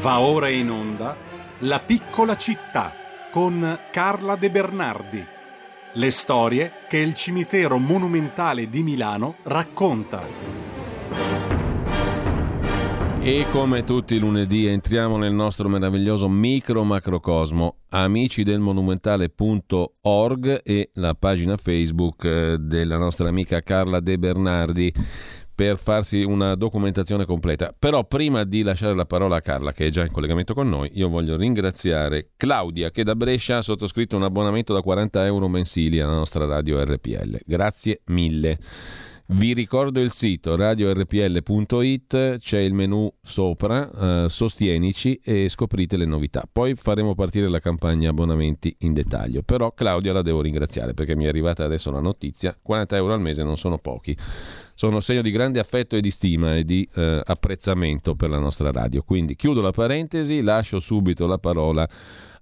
Va ora in onda La piccola città con Carla De Bernardi. Le storie che il cimitero monumentale di Milano racconta. E come tutti i lunedì entriamo nel nostro meraviglioso micro macrocosmo, amici del monumentale.org e la pagina Facebook eh, della nostra amica Carla De Bernardi per farsi una documentazione completa. Però prima di lasciare la parola a Carla, che è già in collegamento con noi, io voglio ringraziare Claudia, che da Brescia ha sottoscritto un abbonamento da 40 euro mensili alla nostra radio RPL. Grazie mille. Vi ricordo il sito radiorpl.it, c'è il menu sopra, eh, sostienici e scoprite le novità. Poi faremo partire la campagna abbonamenti in dettaglio. Però Claudia la devo ringraziare perché mi è arrivata adesso la notizia, 40 euro al mese non sono pochi. Sono segno di grande affetto e di stima e di eh, apprezzamento per la nostra radio. Quindi chiudo la parentesi, lascio subito la parola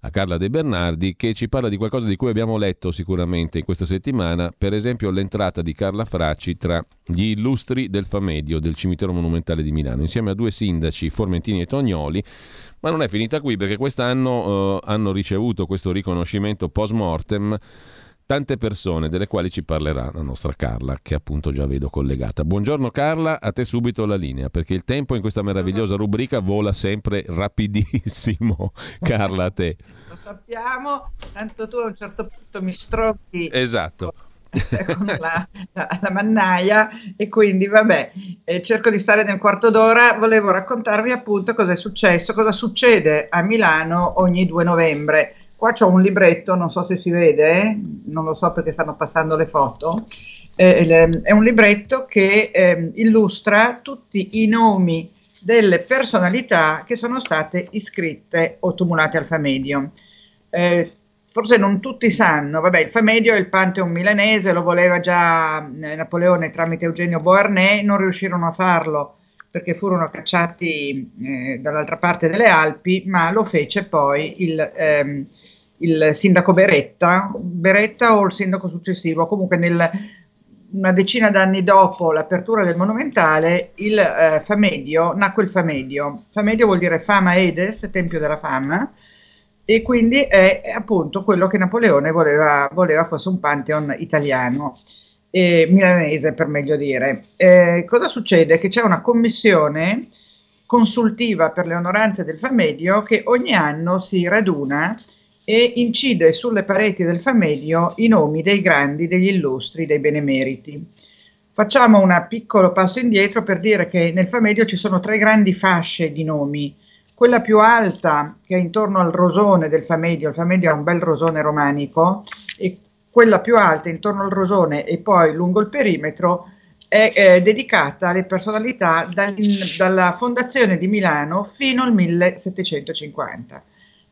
a Carla De Bernardi che ci parla di qualcosa di cui abbiamo letto sicuramente in questa settimana, per esempio l'entrata di Carla Fracci tra gli illustri del Famedio del cimitero monumentale di Milano, insieme a due sindaci, Formentini e Tognoli, ma non è finita qui perché quest'anno eh, hanno ricevuto questo riconoscimento post mortem tante persone delle quali ci parlerà la nostra Carla, che appunto già vedo collegata. Buongiorno Carla, a te subito la linea, perché il tempo in questa meravigliosa rubrica vola sempre rapidissimo. Carla, a te. Lo sappiamo, tanto tu a un certo punto mi strocchi. Esatto. con la, la, la, mannaia e quindi vabbè eh, cerco di stare nel quarto d'ora volevo raccontarvi appunto cosa è successo cosa succede a Milano ogni 2 novembre Qua c'ho un libretto, non so se si vede, non lo so perché stanno passando le foto. Eh, è un libretto che eh, illustra tutti i nomi delle personalità che sono state iscritte o tumulate al Famedio. Eh, forse non tutti sanno, vabbè, il Famedio è il Pantheon milanese, lo voleva già eh, Napoleone tramite Eugenio Beauharnais, non riuscirono a farlo perché furono cacciati eh, dall'altra parte delle Alpi, ma lo fece poi il, ehm, il sindaco Beretta, Beretta o il sindaco successivo, comunque nel, una decina d'anni dopo l'apertura del monumentale, il eh, Famedio, nacque il Famedio. Famedio vuol dire Fama Edes, Tempio della Fama, e quindi è, è appunto quello che Napoleone voleva, voleva fosse un pantheon italiano, eh, milanese per meglio dire. Eh, cosa succede? Che c'è una commissione consultiva per le onoranze del Famedio che ogni anno si raduna e incide sulle pareti del Famedio i nomi dei grandi, degli illustri, dei benemeriti. Facciamo un piccolo passo indietro per dire che nel Famedio ci sono tre grandi fasce di nomi. Quella più alta, che è intorno al rosone del Famedio, il Famedio ha un bel rosone romanico, e quella più alta intorno al rosone e poi lungo il perimetro è eh, dedicata alle personalità dal, dalla fondazione di Milano fino al 1750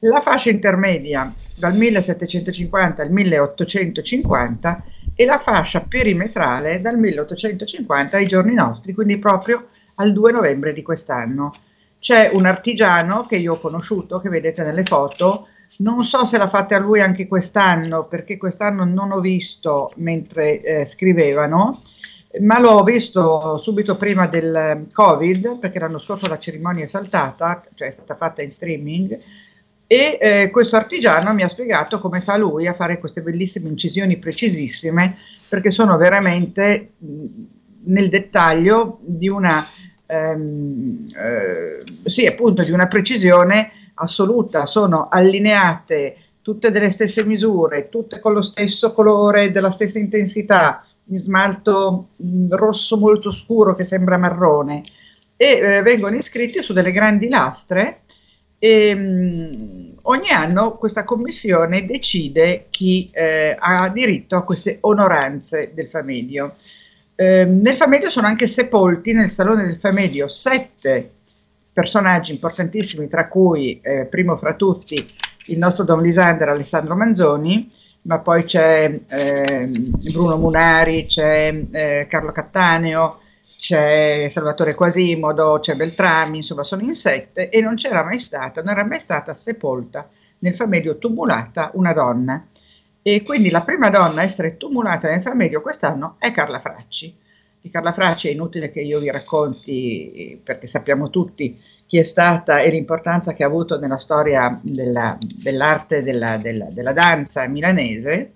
la fascia intermedia dal 1750 al 1850 e la fascia perimetrale dal 1850 ai giorni nostri, quindi proprio al 2 novembre di quest'anno. C'è un artigiano che io ho conosciuto, che vedete nelle foto, non so se l'ha fatta lui anche quest'anno, perché quest'anno non ho visto mentre eh, scrivevano, ma l'ho visto subito prima del Covid, perché l'anno scorso la cerimonia è saltata, cioè è stata fatta in streaming, e eh, questo artigiano mi ha spiegato come fa lui a fare queste bellissime incisioni precisissime perché sono veramente nel dettaglio di una ehm, eh, sì appunto di una precisione assoluta. Sono allineate tutte delle stesse misure tutte con lo stesso colore della stessa intensità in smalto rosso molto scuro che sembra marrone. E eh, vengono iscritti su delle grandi lastre e, mh, ogni anno questa commissione decide chi eh, ha diritto a queste onoranze del Famedio. Eh, nel Famedio sono anche sepolti nel Salone del Famedio sette personaggi importantissimi, tra cui, eh, primo fra tutti, il nostro Don Lisander Alessandro Manzoni, ma poi c'è eh, Bruno Munari, c'è eh, Carlo Cattaneo, c'è Salvatore Quasimodo, c'è Beltrami, insomma sono in sette e non c'era mai stata, non era mai stata sepolta nel Famedio tumulata una donna. E quindi la prima donna a essere tumulata nel Famedio quest'anno è Carla Fracci. di Carla Fracci è inutile che io vi racconti, perché sappiamo tutti chi è stata e l'importanza che ha avuto nella storia della, dell'arte della, della, della, danza milanese.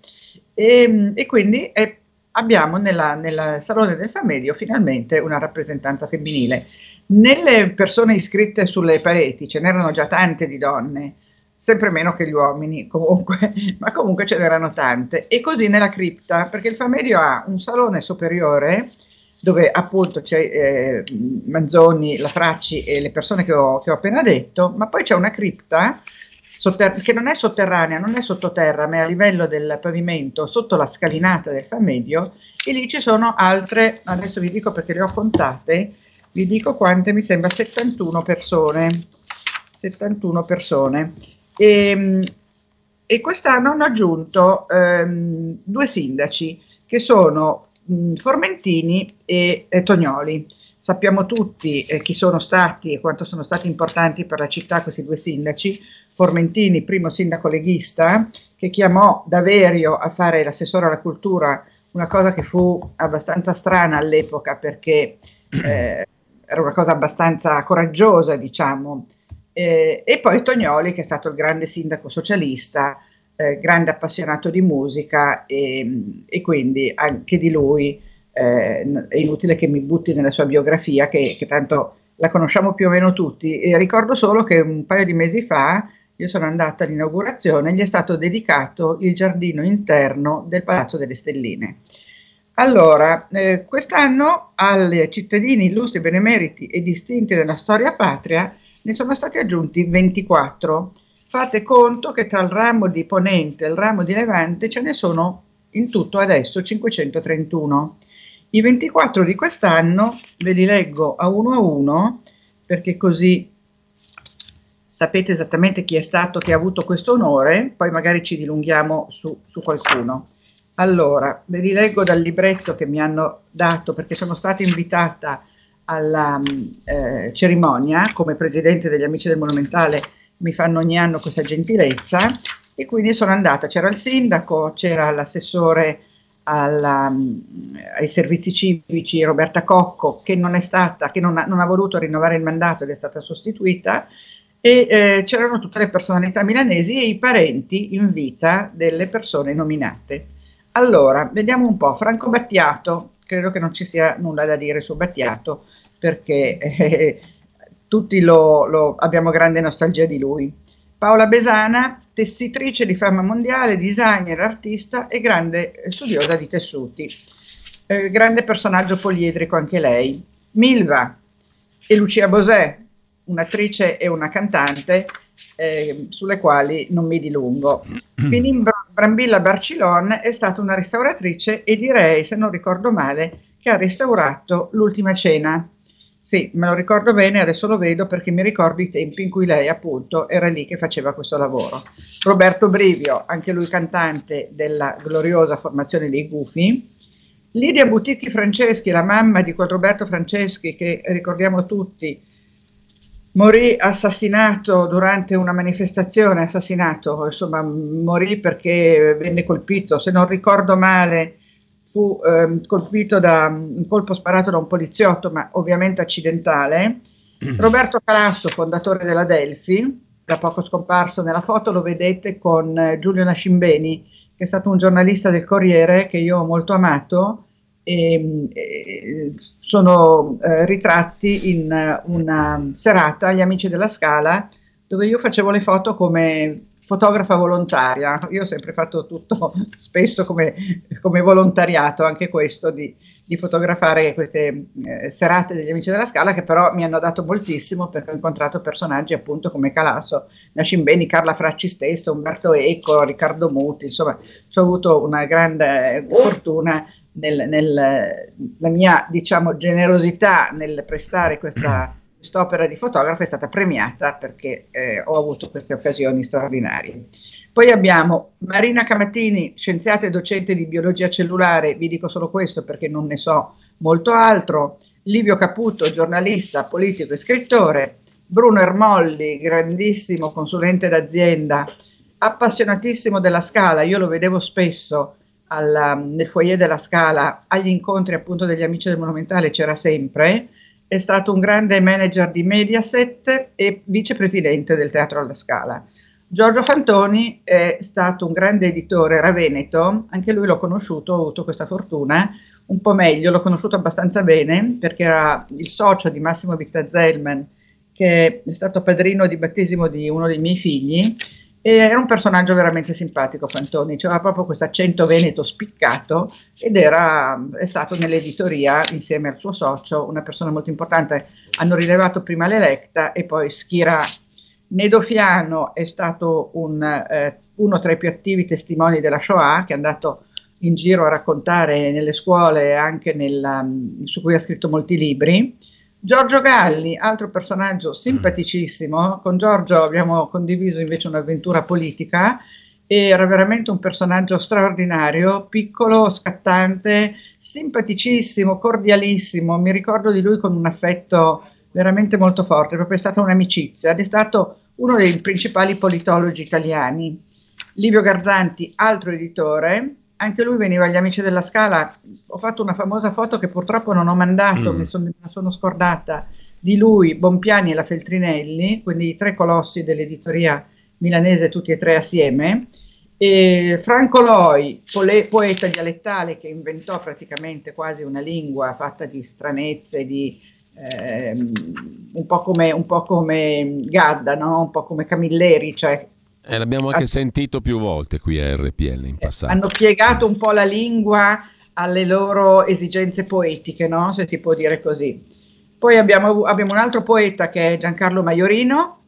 E, e quindi è, abbiamo nel Salone del Famedio finalmente una rappresentanza femminile. Nelle persone iscritte sulle pareti ce n'erano già tante di donne, sempre meno che gli uomini comunque, ma comunque ce n'erano tante. E così nella cripta, perché il Famedio ha un salone superiore dove appunto c'è eh, Manzoni, la Fracci e le persone che ho, che ho appena detto, ma poi c'è una cripta sotter- che non è sotterranea, non è sottoterra, ma è a livello del pavimento, sotto la scalinata del Famedio, e lì ci sono altre, adesso vi dico perché le ho contate, vi dico quante, mi sembra 71 persone, 71 persone. E, ehm, e quest'anno hanno aggiunto ehm, due sindaci che sono mh, Formentini e, e, Tognoli. Sappiamo tutti eh, chi sono stati e quanto sono stati importanti per la città questi due sindaci. Formentini, primo sindaco leghista, che chiamò Daverio a fare l'assessore alla cultura, una cosa che fu abbastanza strana all'epoca perché eh, era una cosa abbastanza coraggiosa, diciamo. Eh, e poi Tognoli, che è stato il grande sindaco socialista, eh, grande appassionato di musica e, e quindi anche di lui eh, è inutile che mi butti nella sua biografia che, che, tanto la conosciamo più o meno tutti e ricordo solo che un paio di mesi fa io sono andata all'inaugurazione e gli è stato dedicato il giardino interno del Palazzo delle Stelline. Allora, eh, quest'anno ai cittadini illustri, benemeriti e distinti della storia patria ne sono stati aggiunti 24 fate conto che tra il ramo di Ponente e il ramo di Levante ce ne sono in tutto adesso 531. I 24 di quest'anno ve li leggo a uno a uno perché così sapete esattamente chi è stato che ha avuto questo onore, poi magari ci dilunghiamo su, su qualcuno. Allora, ve li leggo dal libretto che mi hanno dato perché sono stata invitata alla eh, cerimonia come presidente degli Amici del Monumentale mi fanno ogni anno questa gentilezza e quindi sono andata, c'era il sindaco, c'era l'assessore alla, ai servizi civici Roberta Cocco che non è stata, che non ha, non ha voluto rinnovare il mandato ed è stata sostituita e eh, c'erano tutte le personalità milanesi e i parenti in vita delle persone nominate. Allora, vediamo un po', Franco Battiato, credo che non ci sia nulla da dire su Battiato perché eh, tutti lo, lo, abbiamo grande nostalgia di lui. Paola Besana, tessitrice di fama mondiale, designer, artista e grande studiosa di tessuti. Eh, grande personaggio poliedrico anche lei. Milva e Lucia Bosè, un'attrice e una cantante eh, sulle quali non mi dilungo. Pinin Brambilla Barcilon è stata una restauratrice e direi, se non ricordo male, che ha restaurato L'ultima cena sì, me lo ricordo bene, adesso lo vedo perché mi ricordo i tempi in cui lei appunto era lì che faceva questo lavoro. Roberto Brivio, anche lui cantante della gloriosa formazione dei Gufi. Lidia Buticchi Franceschi, la mamma di quel Roberto Franceschi che ricordiamo tutti, morì assassinato durante una manifestazione, assassinato, insomma morì perché venne colpito, se non ricordo male, fu eh, colpito da un colpo sparato da un poliziotto, ma ovviamente accidentale. Roberto Calasso, fondatore della Delphi, da poco scomparso nella foto, lo vedete con eh, Giulio Nascimbeni, che è stato un giornalista del Corriere che io ho molto amato. E, e sono eh, ritratti in una serata agli Amici della Scala dove io facevo le foto come fotografa volontaria. Io ho sempre fatto tutto spesso come, come volontariato, anche questo di, di fotografare queste eh, serate degli amici della Scala che però mi hanno dato moltissimo perché ho incontrato personaggi appunto come Calasso, Nascimbeni, Carla Fracci stesso, Umberto Eco, Riccardo Muti, insomma ho avuto una grande fortuna nella nel, mia diciamo generosità nel prestare questa quest'opera di fotografo è stata premiata perché eh, ho avuto queste occasioni straordinarie. Poi abbiamo Marina Camattini, scienziata e docente di biologia cellulare, vi dico solo questo perché non ne so molto altro, Livio Caputo, giornalista, politico e scrittore, Bruno Ermolli, grandissimo consulente d'azienda, appassionatissimo della scala, io lo vedevo spesso alla, nel foyer della Scala agli incontri appunto degli amici del Monumentale c'era sempre, è stato un grande manager di Mediaset e vicepresidente del Teatro alla Scala. Giorgio Fantoni è stato un grande editore, era veneto, anche lui l'ho conosciuto, ho avuto questa fortuna, un po' meglio, l'ho conosciuto abbastanza bene perché era il socio di Massimo Vittazelman, che è stato padrino di battesimo di uno dei miei figli era un personaggio veramente simpatico Fantoni, aveva proprio questo accento veneto spiccato ed era, è stato nell'editoria insieme al suo socio una persona molto importante. Hanno rilevato prima l'Electa e poi Schira Nedofiano è stato un, eh, uno tra i più attivi testimoni della Shoah che è andato in giro a raccontare nelle scuole e anche nella, su cui ha scritto molti libri. Giorgio Galli, altro personaggio simpaticissimo, con Giorgio abbiamo condiviso invece un'avventura politica, era veramente un personaggio straordinario, piccolo, scattante, simpaticissimo, cordialissimo, mi ricordo di lui con un affetto veramente molto forte, proprio è stata un'amicizia ed è stato uno dei principali politologi italiani. Livio Garzanti, altro editore, anche lui veniva agli Amici della Scala. Ho fatto una famosa foto che purtroppo non ho mandato, mm. mi son, me sono scordata, di lui, Bompiani e la Feltrinelli, quindi i tre colossi dell'editoria milanese, tutti e tre assieme. E Franco Loi, pole, poeta dialettale che inventò praticamente quasi una lingua fatta di stranezze, di, eh, un, po come, un, po come, Gadda, no? un po' come Camilleri, cioè eh, l'abbiamo anche sentito più volte qui a RPL in passato. Hanno piegato un po' la lingua alle loro esigenze poetiche, no? se si può dire così. Poi abbiamo, abbiamo un altro poeta che è Giancarlo Maiorino.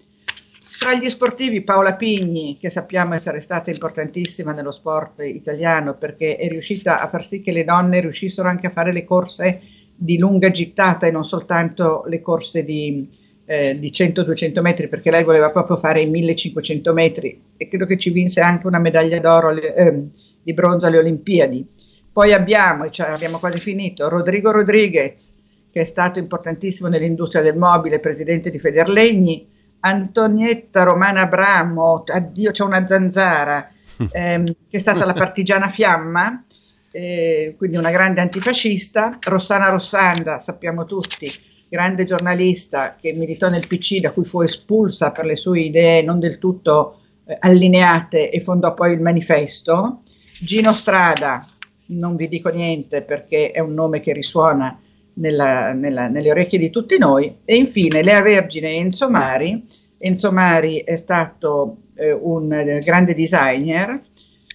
Tra gli sportivi Paola Pigni, che sappiamo essere stata importantissima nello sport italiano perché è riuscita a far sì che le donne riuscissero anche a fare le corse di lunga gittata e non soltanto le corse di, eh, di 100-200 metri perché lei voleva proprio fare i 1500 metri e credo che ci vinse anche una medaglia d'oro eh, di bronzo alle Olimpiadi. Poi abbiamo, cioè abbiamo quasi finito, Rodrigo Rodriguez, che è stato importantissimo nell'industria del mobile, presidente di Federlegni, Antonietta Romana Abramo, addio c'è una zanzara, ehm, che è stata la partigiana Fiamma, eh, quindi una grande antifascista, Rossana Rossanda, sappiamo tutti, grande giornalista che militò nel PC, da cui fu espulsa per le sue idee non del tutto eh, allineate e fondò poi il manifesto. Gino Strada, non vi dico niente perché è un nome che risuona nella, nella, nelle orecchie di tutti noi. E infine Lea Vergine Enzo Mari. Enzo Mari è stato eh, un eh, grande designer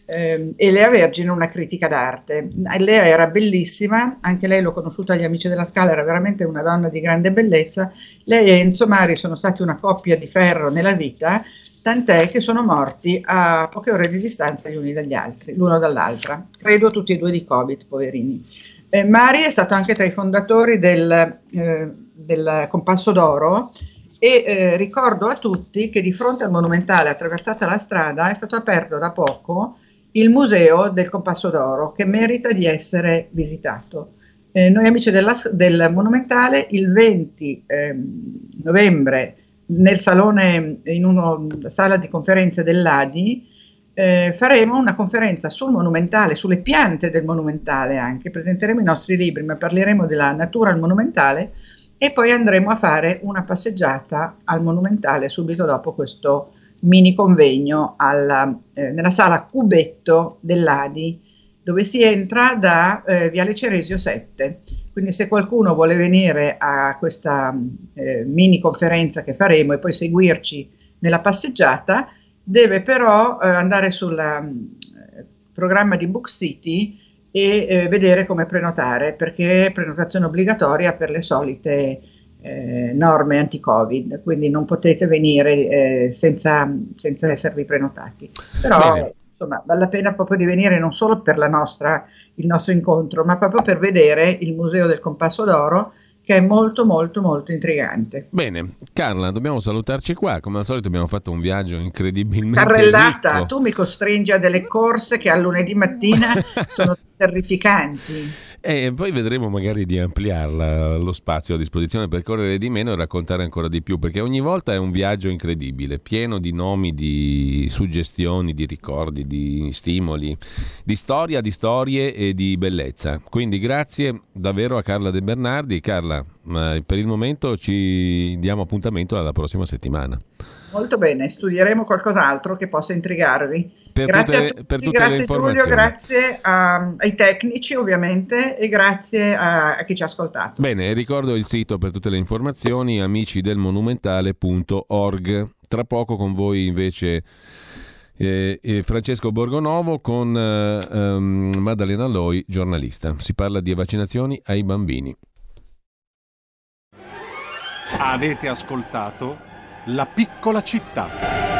eh, e Lea Vergine una critica d'arte. Lea era bellissima, anche lei l'ho conosciuta agli Amici della Scala, era veramente una donna di grande bellezza. Lei e Enzo Mari sono stati una coppia di ferro nella vita, tant'è che sono morti a poche ore di distanza gli uni dagli altri, l'uno dall'altra. Credo tutti e due di Covid, poverini. Eh, Mari è stato anche tra i fondatori del, eh, del Compasso d'Oro e eh, ricordo a tutti che di fronte al monumentale attraversata la strada è stato aperto da poco il museo del Compasso d'Oro che merita di essere visitato. Eh, noi amici della, del Monumentale il 20 eh, novembre nel salone, in una sala di conferenze dell'ADI, eh, faremo una conferenza sul monumentale, sulle piante del monumentale anche, presenteremo i nostri libri, ma parleremo della natura al monumentale e poi andremo a fare una passeggiata al monumentale subito dopo questo mini convegno alla, eh, nella sala Cubetto dell'Adi, dove si entra da eh, Viale Ceresio 7. Quindi se qualcuno vuole venire a questa eh, mini conferenza che faremo e poi seguirci nella passeggiata, deve però eh, andare sul eh, programma di Book City e eh, vedere come prenotare, perché è prenotazione obbligatoria per le solite eh, norme anti-Covid, quindi non potete venire eh, senza, senza, esservi prenotati. Però Bene. insomma vale la pena proprio di venire non solo per nostra, il nostro incontro, ma proprio per vedere il Museo del Compasso d'Oro che è molto molto molto intrigante. Bene, Carla, dobbiamo salutarci qua, come al solito abbiamo fatto un viaggio incredibilmente Carrellata, ricco. tu mi costringi a delle corse che a lunedì mattina sono terrificanti. E poi vedremo magari di ampliarla lo spazio a disposizione per correre di meno e raccontare ancora di più, perché ogni volta è un viaggio incredibile, pieno di nomi, di suggestioni, di ricordi, di stimoli, di storia, di storie e di bellezza. Quindi grazie davvero a Carla De Bernardi. Carla, per il momento ci diamo appuntamento alla prossima settimana. Molto bene, studieremo qualcos'altro che possa intrigarvi. Per grazie tutte, a tutti, per tutte grazie Giulio, grazie a, ai tecnici ovviamente e grazie a, a, chi ci ha ascoltato. Bene, ricordo il sito per tutte le informazioni amicidelmonumentale.org. Tra poco con voi invece eh, eh, Francesco Borgonovo con eh, um, Maddalena Loi, giornalista. Si parla di vaccinazioni ai bambini. Avete ascoltato La piccola città.